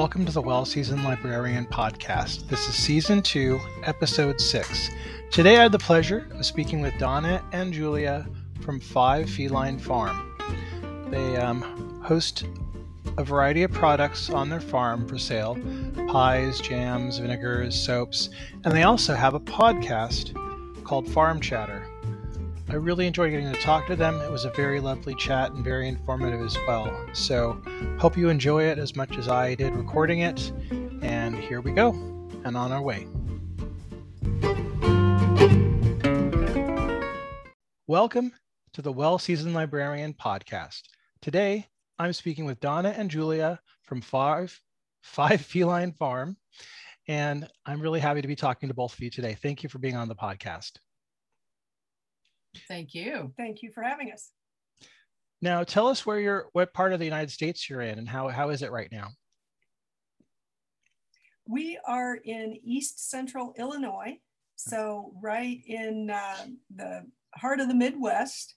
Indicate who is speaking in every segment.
Speaker 1: Welcome to the Well Seasoned Librarian podcast. This is season two, episode six. Today I had the pleasure of speaking with Donna and Julia from Five Feline Farm. They um, host a variety of products on their farm for sale pies, jams, vinegars, soaps, and they also have a podcast called Farm Chatter. I really enjoyed getting to talk to them. It was a very lovely chat and very informative as well. So, hope you enjoy it as much as I did recording it. And here we go, and on our way. Welcome to the Well Seasoned Librarian podcast. Today, I'm speaking with Donna and Julia from Five, Five Feline Farm, and I'm really happy to be talking to both of you today. Thank you for being on the podcast.
Speaker 2: Thank you.
Speaker 3: Thank you for having us.
Speaker 1: Now, tell us where you're, what part of the United States you're in, and how how is it right now?
Speaker 3: We are in East Central Illinois, so right in uh, the heart of the Midwest,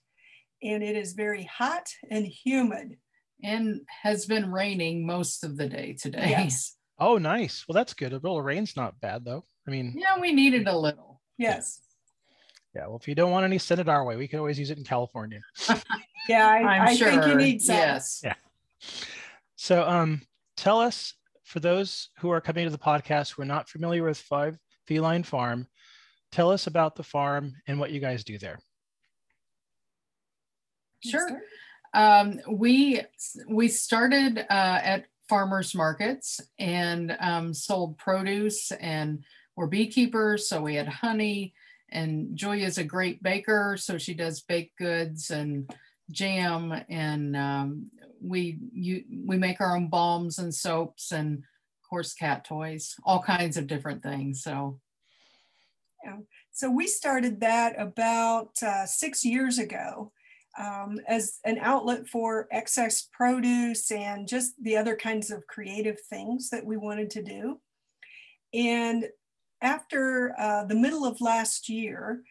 Speaker 3: and it is very hot and humid.
Speaker 2: And has been raining most of the day today.
Speaker 3: Yes.
Speaker 1: Oh, nice. Well, that's good. A little rain's not bad, though. I mean,
Speaker 2: Yeah, we needed a little.
Speaker 3: Yes.
Speaker 1: Yeah. Well, if you don't want any, send it our way. We can always use it in California.
Speaker 3: Yeah, I,
Speaker 2: I'm
Speaker 3: I
Speaker 2: sure.
Speaker 3: think you need some.
Speaker 2: Yes.
Speaker 1: Yeah. So, um, tell us for those who are coming to the podcast who are not familiar with Five Feline Farm, tell us about the farm and what you guys do there.
Speaker 2: Sure. Um, we we started uh, at farmers markets and um, sold produce and we're beekeepers, so we had honey. And Julia's a great baker, so she does baked goods and jam, and um, we you we make our own balms and soaps and of course cat toys, all kinds of different things. So yeah.
Speaker 3: So we started that about uh, six years ago um, as an outlet for excess produce and just the other kinds of creative things that we wanted to do. And after uh, the middle of last year,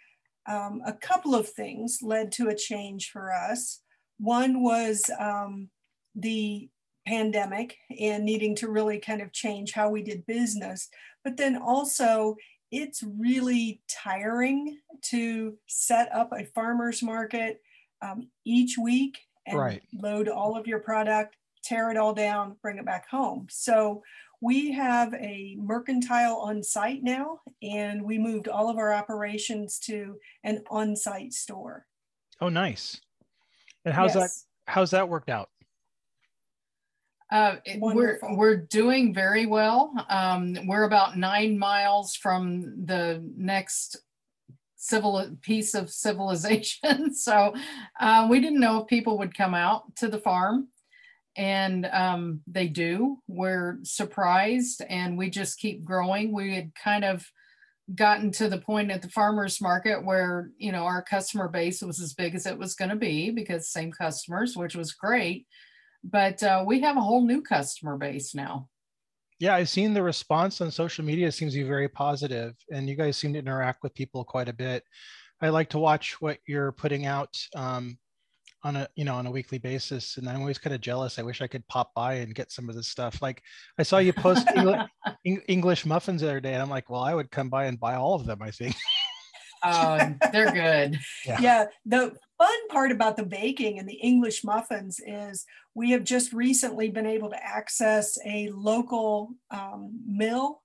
Speaker 3: um, a couple of things led to a change for us. One was um, the pandemic and needing to really kind of change how we did business, but then also it's really tiring to set up a farmer's market um, each week and
Speaker 1: Right.
Speaker 3: load all of your product, tear it all down, bring it back home. So we have a mercantile on site now, and we moved all of our operations to an on site store.
Speaker 1: Oh, nice. And how's that? How's that worked out?
Speaker 2: Uh, it- we're we're doing very well. Um, we're about nine miles from the next civil piece of civilization, so uh, we didn't know if people would come out to the farm, and um, they do. We're surprised, and we just keep growing. We had kind of gotten to the point at the farmers market where you know our customer base was as big as it was going to be because same customers, which was great but uh, we have a whole new customer base now.
Speaker 1: Yeah, I've seen the response on social media seems to be very positive, and you guys seem to interact with people quite a bit. I like to watch what you're putting out um, on a you know on a weekly basis, and I'm always kind of jealous. I wish I could pop by and get some of this stuff. Like I saw you post Engli- English muffins the other day, and I'm like, well, I would come by and buy all of them. I think.
Speaker 2: Um, they're good.
Speaker 1: Yeah.
Speaker 3: yeah, the fun part about the baking and the English muffins is we have just recently been able to access a local um, mill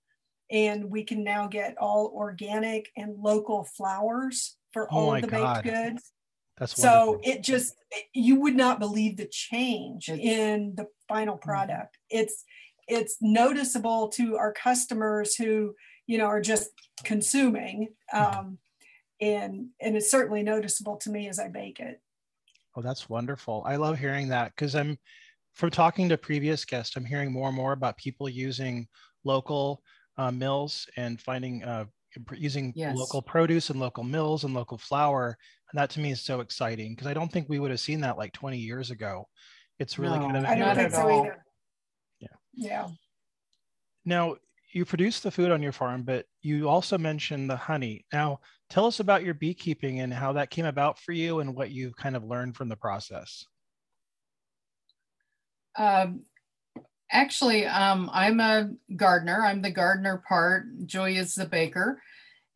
Speaker 3: and we can now get all organic and local flours for
Speaker 1: Oh
Speaker 3: all
Speaker 1: my
Speaker 3: of the
Speaker 1: God.
Speaker 3: baked goods.
Speaker 1: That's
Speaker 3: So
Speaker 1: wonderful.
Speaker 3: it just you would not believe the change in the final
Speaker 1: Mm-hmm.
Speaker 3: product. It's, it's noticeable to our customers who, you know, are just consuming.
Speaker 1: Mm-hmm.
Speaker 3: Um, and, and it's certainly noticeable to me as I bake it.
Speaker 1: Oh, that's wonderful. I love hearing that because I'm from talking to previous guests, I'm hearing more and more about people using local uh, mills and finding uh, using
Speaker 2: Yes.
Speaker 1: local produce and local mills and local flour. And that to me is so exciting because I don't think we would have seen that like 20 years ago. It's really kind of
Speaker 2: No,
Speaker 3: I don't think so either.
Speaker 1: Yeah.
Speaker 3: Yeah.
Speaker 1: Now, you produce the food on your farm, but you also mentioned the honey. Now, tell us about your beekeeping and how that came about for you and what you've kind of learned from the process.
Speaker 2: Um, Actually, um, I'm a gardener. I'm the gardener part. Joy is the baker.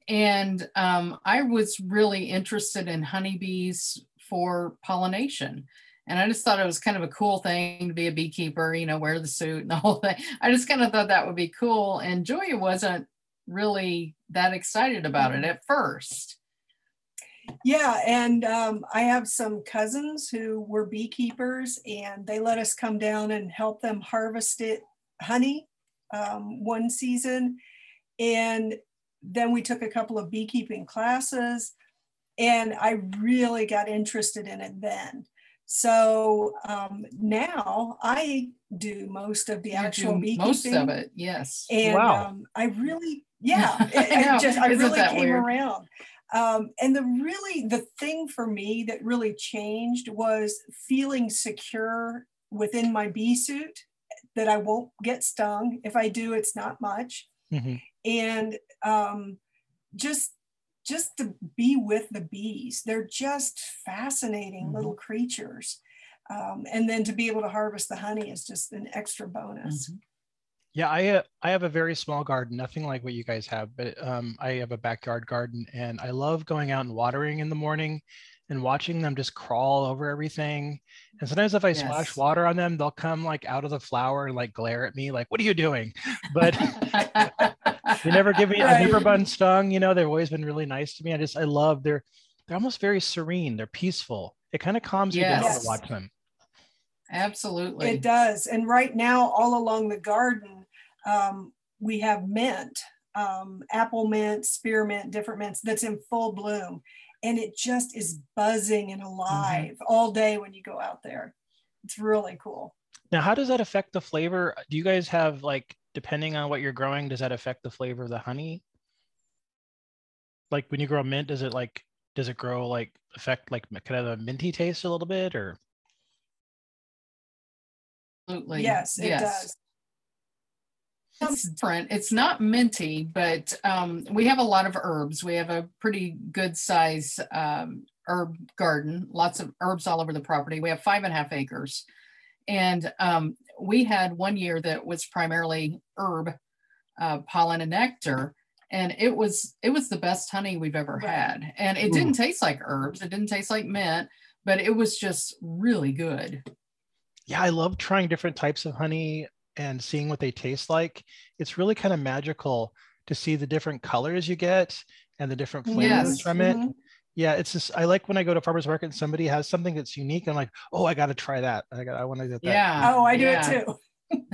Speaker 2: And um, I was really interested in honeybees for pollination. And I just thought it was kind of a cool thing to be a beekeeper, you know, wear the suit and the whole thing. I just kind of thought that would be cool. And Julia wasn't really that excited about it mm-hmm. at first.
Speaker 3: Yeah, and um, I have some cousins who were beekeepers, and they let us come down and help them harvest it honey um, one season, and then we took a couple of beekeeping classes, and I really got interested in it then. So um, now I do most of the you actual beekeeping.
Speaker 2: Most of it, yes.
Speaker 3: And wow. um, I really, yeah, it, I just I really came weird? around. Um, and the really the thing for me that really changed was feeling secure within my bee suit that I won't get stung. If I do, it's not much. Mm-hmm. And um, just just to be with the bees. They're just fascinating mm-hmm. little creatures. Um, and then to be able to harvest the honey is just an extra bonus. Mm-hmm.
Speaker 1: Yeah, I uh, I have a very small garden, nothing like what you guys have, but um, I have a backyard garden, and I love going out and watering in the morning, and watching them just crawl over everything. And sometimes if I yes. splash water on them, they'll come like out of the flower and like glare at me, like, "What are you doing?" But they never give me. Right. I've never been stung. You know, they've always been really nice to me. I just I love they're they're almost very serene. They're peaceful. It kind of calms yes. me down to watch them.
Speaker 2: Absolutely.
Speaker 3: It does. And right now, all along the garden, um, we have mint, um, apple mint, spearmint, different mints that's in full bloom. And it just is buzzing and mm-hmm. alive mm-hmm. all day when you go out there. It's really cool.
Speaker 1: Now, how does that affect the flavor? Do you guys have like, depending on what you're growing, does that affect the flavor of the honey? Like when you grow mint, does it like, does it grow like affect like kind of a minty taste a little bit or?
Speaker 2: Absolutely.
Speaker 3: Yes, it yes. does.
Speaker 2: It's different. It's not minty, but um, we have a lot of herbs. We have a pretty good size um, herb garden, lots of herbs all over the property. We have five and a half acres. And um, we had one year that was primarily herb, uh, pollen and nectar. And it was it was the best honey we've ever had. And it didn't taste like herbs. It didn't taste like mint, but it was just really good
Speaker 1: yeah, I love trying different types of honey and seeing what they taste like. It's really kind of magical to see the different colors you get and the different flavors yes. from it. Mm-hmm. Yeah, it's just I like when I go to farmers market and somebody has something that's unique. I'm like, oh, I got to try that. I got, I want to get that.
Speaker 2: Yeah.
Speaker 3: Oh, I do
Speaker 2: yeah.
Speaker 3: it too.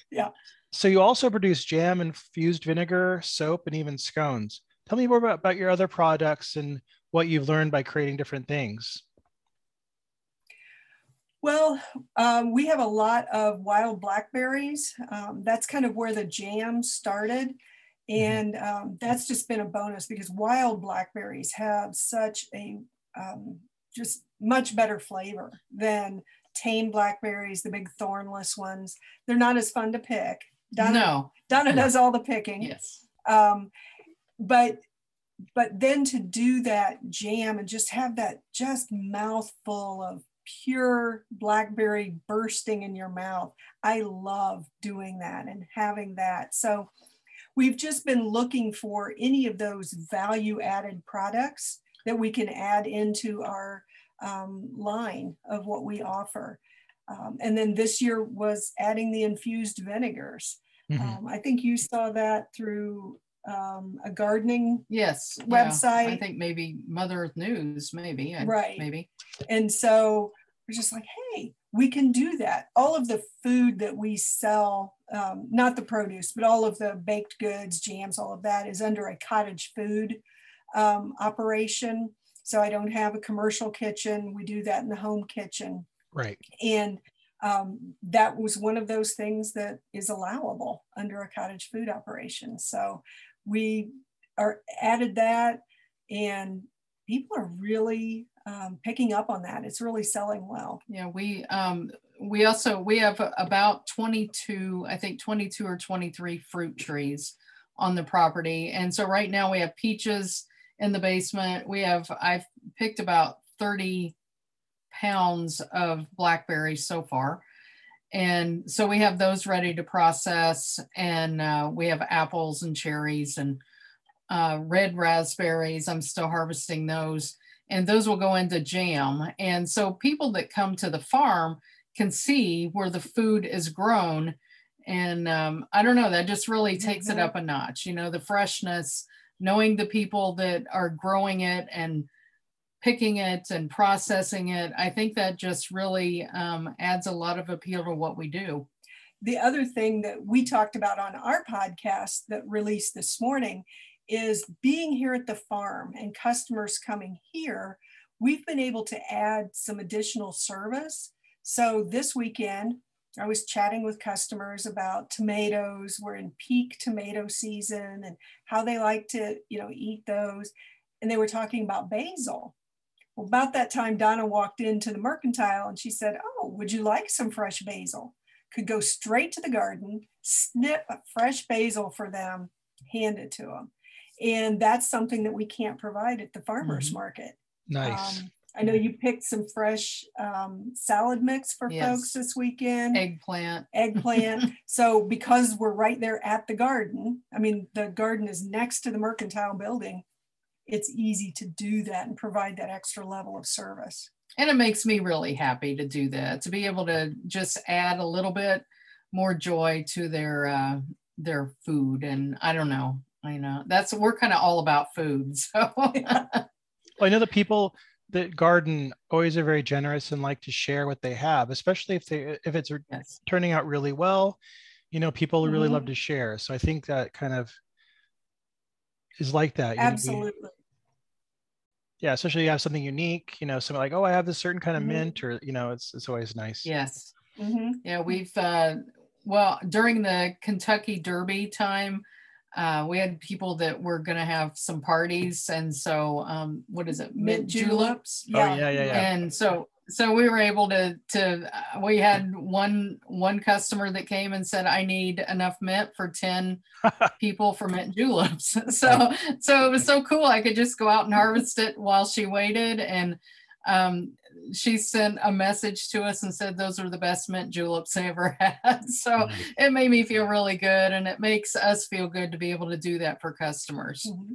Speaker 3: yeah.
Speaker 1: So you also produce jam, infused vinegar, soap, and even scones. Tell me more about, about your other products and what you've learned by creating different things.
Speaker 3: Well, um, we have a lot of wild blackberries. Um, that's kind of where the jam started. Mm-hmm. And um, that's just been a bonus because wild blackberries have such a um, just much better flavor than tame blackberries, the big thornless ones. They're not as fun to pick.
Speaker 2: Donna, no.
Speaker 3: Donna does all the picking.
Speaker 2: Yes.
Speaker 3: Um, but but then to do that jam and just have that just mouthful of pure blackberry bursting in your mouth. I love doing that and having that. So we've just been looking for any of those value added products that we can add into our um, line of what we offer. Um, and then this year was adding the infused vinegars. Mm-hmm. Um, I think you saw that through um, a gardening
Speaker 2: yes
Speaker 3: website.
Speaker 2: Yeah. I think maybe Mother Earth News, maybe
Speaker 3: right,
Speaker 2: maybe.
Speaker 3: And so we're just like, hey, we can do that. All of the food that we sell, um, not the produce, but all of the baked goods, jams, all of that is under a cottage food um, operation. So I don't have a commercial kitchen. We do that in the home kitchen.
Speaker 1: Right.
Speaker 3: And um, that was one of those things that is allowable under a cottage food operation. So we are added that and people are really um, picking up on that. It's really selling well.
Speaker 2: Yeah, we um, we also we have about 22, I think 22 or 23 fruit trees on the property, and so right now we have peaches in the basement. We have I've picked about 30 pounds of blackberries so far. And so we have those ready to process and uh, we have apples and cherries and uh, red raspberries i'm still harvesting those and those will go into jam and so people that come to the farm can see where the food is grown and um, i don't know that just really takes mm-hmm. it up a notch you know the freshness knowing the people that are growing it and picking it and processing it, I think that just really um, adds a lot of appeal to what we do.
Speaker 3: The other thing that we talked about on our podcast that released this morning is being here at the farm and customers coming here. We've been able to add some additional service. So this weekend, I was chatting with customers about tomatoes. We're in peak tomato season and how they like to, you know, eat those. And they were talking about basil. Well, about that time, Donna walked into the mercantile and she said, Oh, would you like some fresh basil? Could go straight to the garden, snip a fresh basil for them, hand it to them. And that's something that we can't provide at the farmer's mm-hmm. market.
Speaker 1: Nice. Um,
Speaker 3: I know you picked some fresh um, salad mix for yes. folks this weekend.
Speaker 2: Eggplant.
Speaker 3: Eggplant. so because we're right there at the garden, I mean, the garden is next to the mercantile building it's easy to do that and provide that extra level of service.
Speaker 2: And it makes me really happy to do that, to be able to just add a little bit more joy to their uh, their food. And I don't know, I know that's we're kind of all about food. So well,
Speaker 1: I know the people that garden always are very generous and like to share what they have, especially if they if it's yes. turning out really well. You know, people mm-hmm. really love to share. So I think that kind of is like that.
Speaker 3: Absolutely
Speaker 1: yeah especially you have something unique you know something like oh i have this certain kind of mm-hmm. mint or you know it's it's always nice
Speaker 2: yes mm-hmm. yeah we've uh well during the kentucky derby time uh, we had people that were going to have some parties and so um, what is it mint, mint juleps, juleps.
Speaker 1: Yeah. oh yeah yeah yeah
Speaker 2: and so so we were able to to uh, we had one one customer that came and said i need enough mint for 10 people for mint juleps so so it was so cool i could just go out and harvest it while she waited and um, she sent a message to us and said those are the best mint juleps I ever had. So mm-hmm. it made me feel really good and it makes us feel good to be able to do that for customers. Mm-hmm.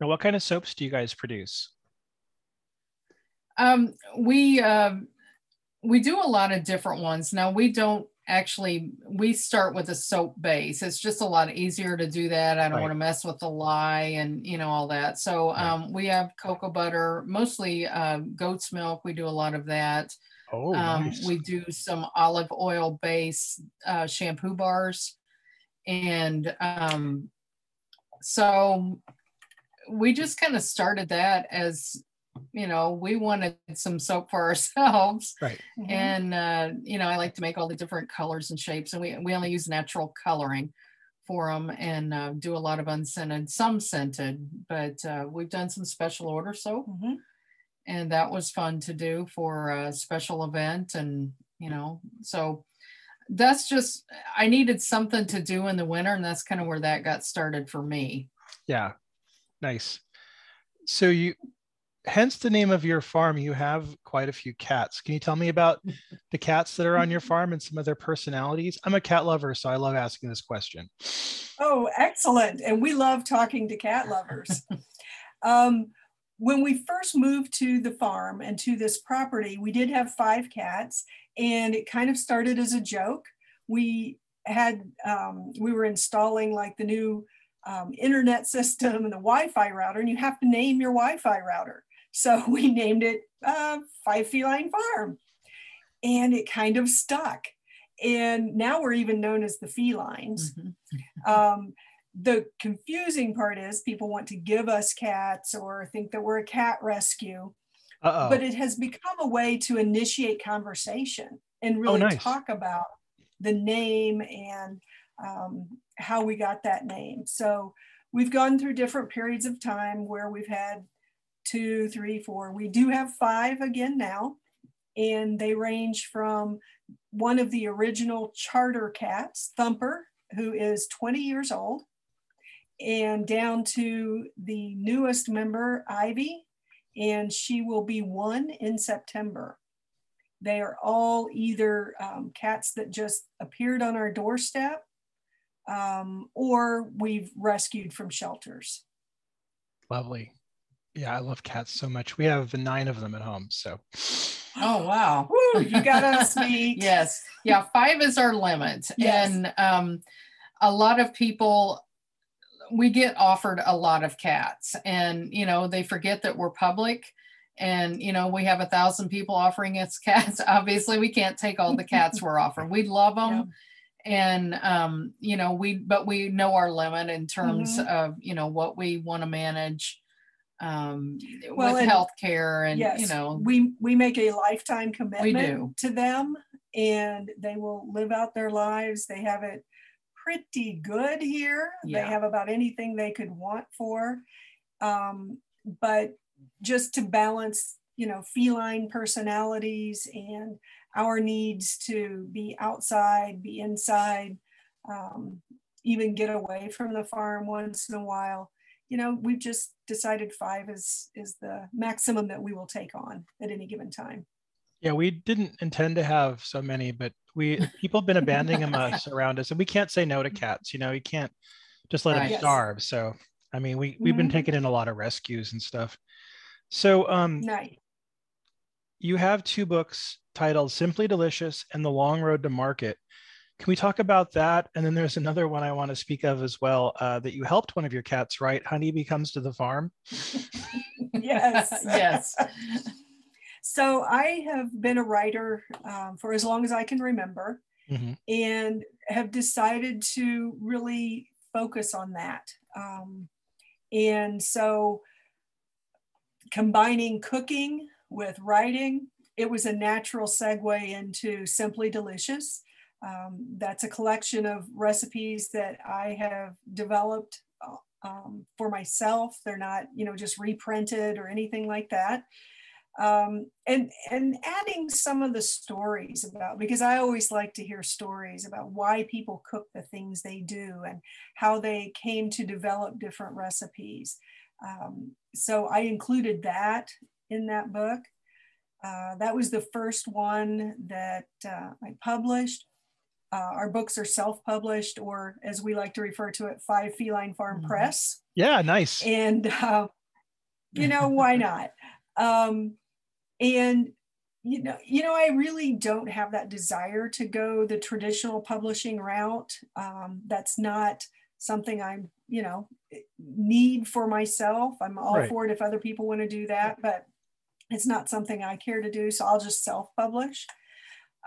Speaker 1: Now, what kind of soaps do you guys produce?
Speaker 2: Um, we uh, we do a lot of different ones. Now we don't actually we start with a soap base. It's just a lot easier to do that. I don't right. want to mess with the lye and you know all that. So um, we have cocoa butter, mostly uh, goat's milk. We do a lot of that.
Speaker 1: Oh, um, nice.
Speaker 2: We do some olive oil base uh, shampoo bars, and um, so we just kind of started that as you know we wanted some soap for ourselves.
Speaker 1: Right.
Speaker 2: Mm-hmm. and uh, you know i like to make all the different colors and shapes and we, we only use natural coloring for them and uh, do a lot of unscented some scented but uh, we've done some special order soap. Mm-hmm. and that was fun to do for a special event and you know so that's just i needed something to do in the winter and that's kind of where that got started for me.
Speaker 1: Yeah Nice. So you, hence the name of your farm, you have quite a few cats. Can you tell me about the cats that are on your farm and some of their personalities? I'm a cat lover, so I love asking this question.
Speaker 3: Oh, excellent. And we love talking to cat lovers. um, when we first moved to the farm and to this property, we did have five cats, and it kind of started as a joke. We had, um, we were installing like the new um, internet system and the Wi-Fi router, and you have to name your Wi-Fi router. So we named it uh, Five Feline Farm, and it kind of stuck. and now we're even known as the felines.
Speaker 2: Mhm.
Speaker 3: Um, the confusing part is people want to give us cats or think that we're a cat rescue,
Speaker 1: Uh
Speaker 3: but
Speaker 1: oh.
Speaker 3: it has become a way to initiate conversation and really
Speaker 1: nice.
Speaker 3: talk about the name and um, how we got that name. So we've gone through different periods of time where we've had two, three, four. We do have five again now, and they range from one of the original charter cats, Thumper, who is 20 years old, and down to the newest member, Ivy, and she will be one in September. They are all either um, cats that just appeared on our doorstep um, or we've rescued from shelters.
Speaker 1: Lovely. Yeah, I love cats so much. We have nine of them at home. So,
Speaker 2: Oh, wow.
Speaker 3: Woo, you got us beat.
Speaker 2: yes. Yeah. Five is our limit.
Speaker 3: Yes.
Speaker 2: And um, a lot of people, we get offered a lot of cats and, you know, they forget that we're public and, you know, we have a thousand people offering us cats. Obviously, we can't take all the cats we're offering. We love them. And, um, you know, we, but we know our limit in terms
Speaker 3: Mhm.
Speaker 2: of, you know, what we want to manage um,
Speaker 3: Well,
Speaker 2: with healthcare and,
Speaker 3: yes,
Speaker 2: you know,
Speaker 3: we we make a lifetime commitment to them, and they will live out their lives. They have it pretty good here.
Speaker 2: Yeah.
Speaker 3: They have about anything they could want for, um, but just to balance, you know, feline personalities and our needs to be outside, be inside, um, even get away from the farm once in a while you know we've just decided five is is the maximum that we will take on at any given time
Speaker 1: yeah, we didn't intend to have so many, but we people have been abandoning them us around us, and we can't say no to cats. You know, you can't just let
Speaker 2: Right.
Speaker 1: them starve. So, I mean, we we've been
Speaker 3: Mhm.
Speaker 1: taking in a lot of rescues and stuff. So, um,
Speaker 3: night
Speaker 1: you have two books titled Simply Delicious and The Long Road to Market. Can we talk about that? And then there's another one I want to speak of as well uh, that you helped one of your cats write, Honeybee Comes to the Farm.
Speaker 3: yes
Speaker 2: yes.
Speaker 3: so i have been a writer um, for as long as i can remember
Speaker 1: Mhm.
Speaker 3: and have decided to really focus on that um, and so combining cooking with writing it was a natural segue into simply delicious um, that's a collection of recipes that i have developed uh, um, for myself they're not you know just reprinted or anything like that um, and and adding some of the stories about because I always like to hear stories about why people cook the things they do and how they came to develop different recipes. Um, so I included that in that book. Uh, that was the first one that uh, I published. Uh, our books are self-published, or as we like to refer to it, Five Feline Farm
Speaker 2: Mhm.
Speaker 3: Press
Speaker 1: Yeah, nice.
Speaker 3: and uh, you know why not um, and you know you know i really don't have that desire to go the traditional publishing route um, that's not something i'm you know need for myself i'm all
Speaker 1: Right.
Speaker 3: for it if other people want to do that but it's not something i care to do so i'll just self-publish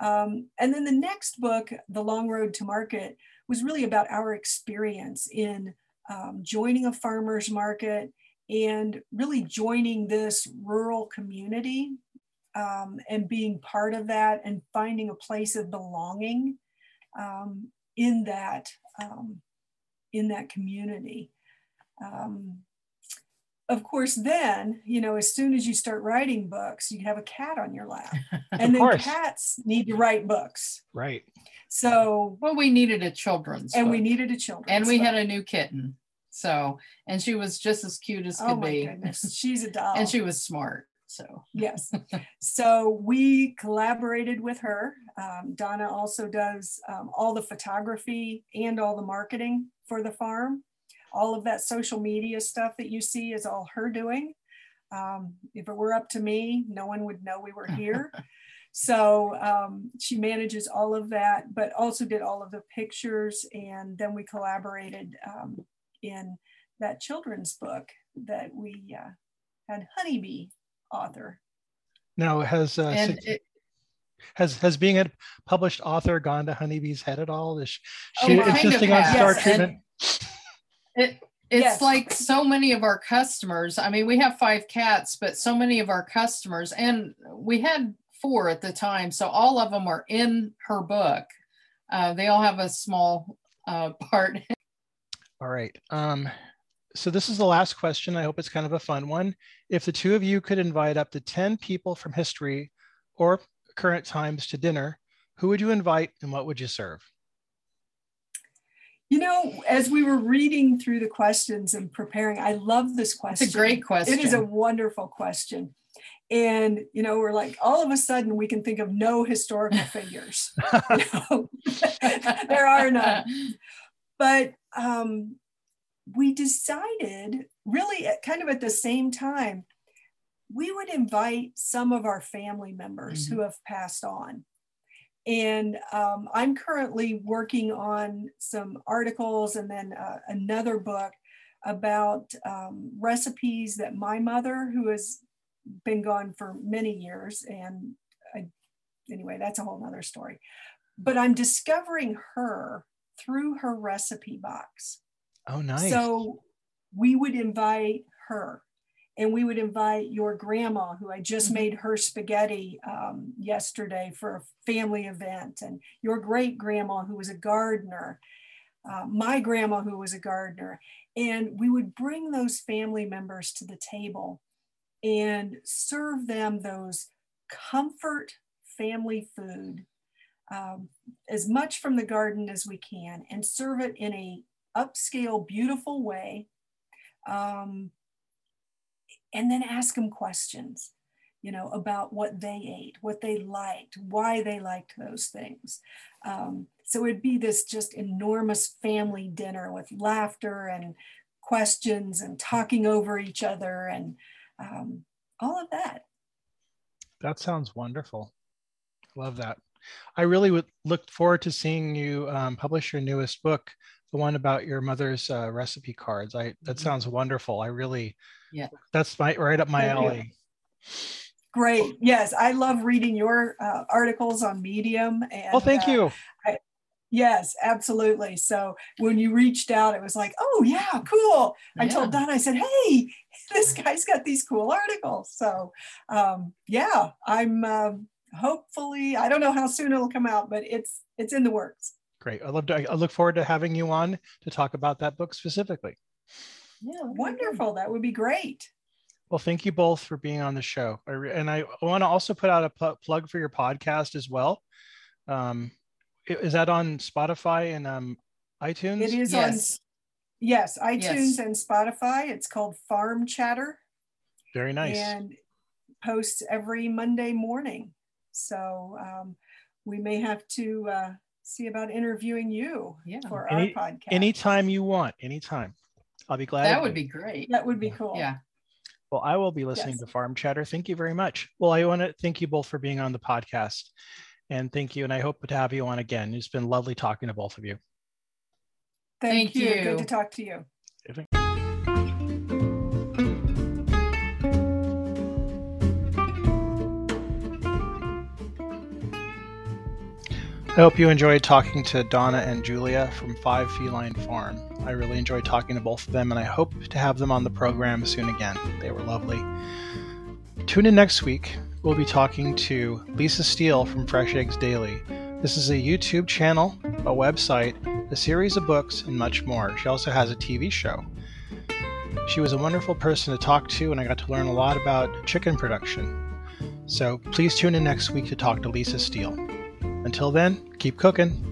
Speaker 3: um, and then the next book the long road to market was really about our experience in um, joining a farmer's market and really joining this rural community um, and being part of that and finding a place of belonging um, in that um, in that community. Um, of course, then you know as soon as you start writing books, you have a cat on your lap, and then
Speaker 1: course.
Speaker 3: cats need to write books.
Speaker 1: Right.
Speaker 3: So
Speaker 2: Well, we needed a children's
Speaker 3: and we needed a children,
Speaker 2: and we had a new kitten. So, and she was just as cute as could
Speaker 3: oh my
Speaker 2: be.
Speaker 3: goodness, she's a doll,
Speaker 2: And she was smart. So,
Speaker 3: Yes. so we collaborated with her. Um, Donna also does um, all the photography and all the marketing for the farm. All of that social media stuff that you see is all her doing. Um, if it were up to me, no one would know we were here. so um, she manages all of that, but also did all of the pictures. And then we collaborated um, in that children's book that we uh, had Honeybee author.
Speaker 1: Now, has uh,
Speaker 2: and
Speaker 1: Six-
Speaker 2: it,
Speaker 1: Has has being a published author gone to Honeybee's head at all? Is
Speaker 2: Oh,
Speaker 1: she
Speaker 2: it
Speaker 1: insisting on
Speaker 2: has.
Speaker 1: star
Speaker 2: Yes,
Speaker 1: treatment?
Speaker 2: It it's
Speaker 3: Yes.
Speaker 2: like so many of our customers. I mean, we have five cats, but so many of our customers, and we had four at the time, so all of them are in her book. Uh, they all have a small uh, part.
Speaker 1: All right. Um, so this is the last question. I hope it's kind of a fun one. If the two of you could invite up to 10 people from history or current times to dinner, who would you invite and what would you serve?
Speaker 3: You know, as we were reading through the questions and preparing, I love this question.
Speaker 2: It's a great question.
Speaker 3: It is a wonderful question. And, you know, we're like, all of a sudden we can think of no historical figures. There are none. But um, we decided, really, at, kind of at the same time, we would invite some of our family members who have passed on. And um, I'm currently working on some articles and then uh, another book about um, recipes that my mother, who has been gone for many years, and I, anyway, that's a whole nother story. But I'm discovering her through her recipe box.
Speaker 1: Oh, nice.
Speaker 3: So we would invite her and we would invite your grandma, who I just
Speaker 2: Mhm.
Speaker 3: made her spaghetti um, yesterday for a family event, and your great grandma, who was a gardener, uh, my grandma, who was a gardener. And we would bring those family members to the table and serve them those comfort family food um, as much from the garden as we can and serve it in a upscale beautiful way um, and then ask them questions you know about what they ate what they liked why they liked those things um, so it'd be this just enormous family dinner with laughter and questions and talking over each other and um, all of that
Speaker 1: That sounds wonderful. Love that. I really would look forward to seeing you um, publish your newest book, the one about your mother's uh, recipe cards. I that
Speaker 2: Mhm.
Speaker 1: sounds wonderful. I really,
Speaker 2: Yeah.
Speaker 1: that's my right up my
Speaker 3: Thank you.
Speaker 1: alley.
Speaker 3: great yes i love reading your uh, articles on medium and
Speaker 1: Well, thank
Speaker 3: uh,
Speaker 1: you.
Speaker 3: Yes, absolutely. So when you reached out, it was like, oh, yeah, cool. I told Don, I said, hey, this guy's got these cool articles. So um, yeah, I'm um hopefully, I don't know how soon it'll come out, but it's it's in the works.
Speaker 1: Great. I love to. I look forward to having you on to talk about that book specifically.
Speaker 2: Yeah,
Speaker 3: Wonderful. That would be great.
Speaker 1: Well, thank you both for being on the show. I re- and I want to also put out a pl- plug for your podcast as well. Um, is that on Spotify and um, iTunes?
Speaker 3: It is
Speaker 2: Yes.
Speaker 3: on, yes, iTunes
Speaker 2: Yes.
Speaker 3: and Spotify. It's called Farm Chatter.
Speaker 1: Very nice.
Speaker 3: and posts every Monday morning. So um, we may have to uh, see about interviewing you
Speaker 2: Yeah.
Speaker 3: for
Speaker 1: Any-
Speaker 3: our podcast.
Speaker 1: Anytime you want, anytime. I'll be glad.
Speaker 2: That would be great.
Speaker 3: that would be cool.
Speaker 2: Yeah.
Speaker 1: Well, I will be listening
Speaker 3: Yes.
Speaker 1: to Farm Chatter. Thank you very much. Well, I want to thank you both for being on the podcast. And thank you. And I hope to have you on again. It's been lovely talking to both of you.
Speaker 3: Thank,
Speaker 2: Thank
Speaker 3: you.
Speaker 2: you.
Speaker 3: Good to talk to you.
Speaker 1: I hope you enjoyed talking to Donna and Julia from Five Feline Farm. I really enjoyed talking to both of them, and I hope to have them on the program soon again. They were lovely. Tune in next week. We'll be talking to Lisa Steele from Fresh Eggs Daily. This is a YouTube channel, a website, a series of books, and much more. She also has a TV show. She was a wonderful person to talk to, and I got to learn a lot about chicken production. So please tune in next week to talk to Lisa Steele. Until then, keep cooking.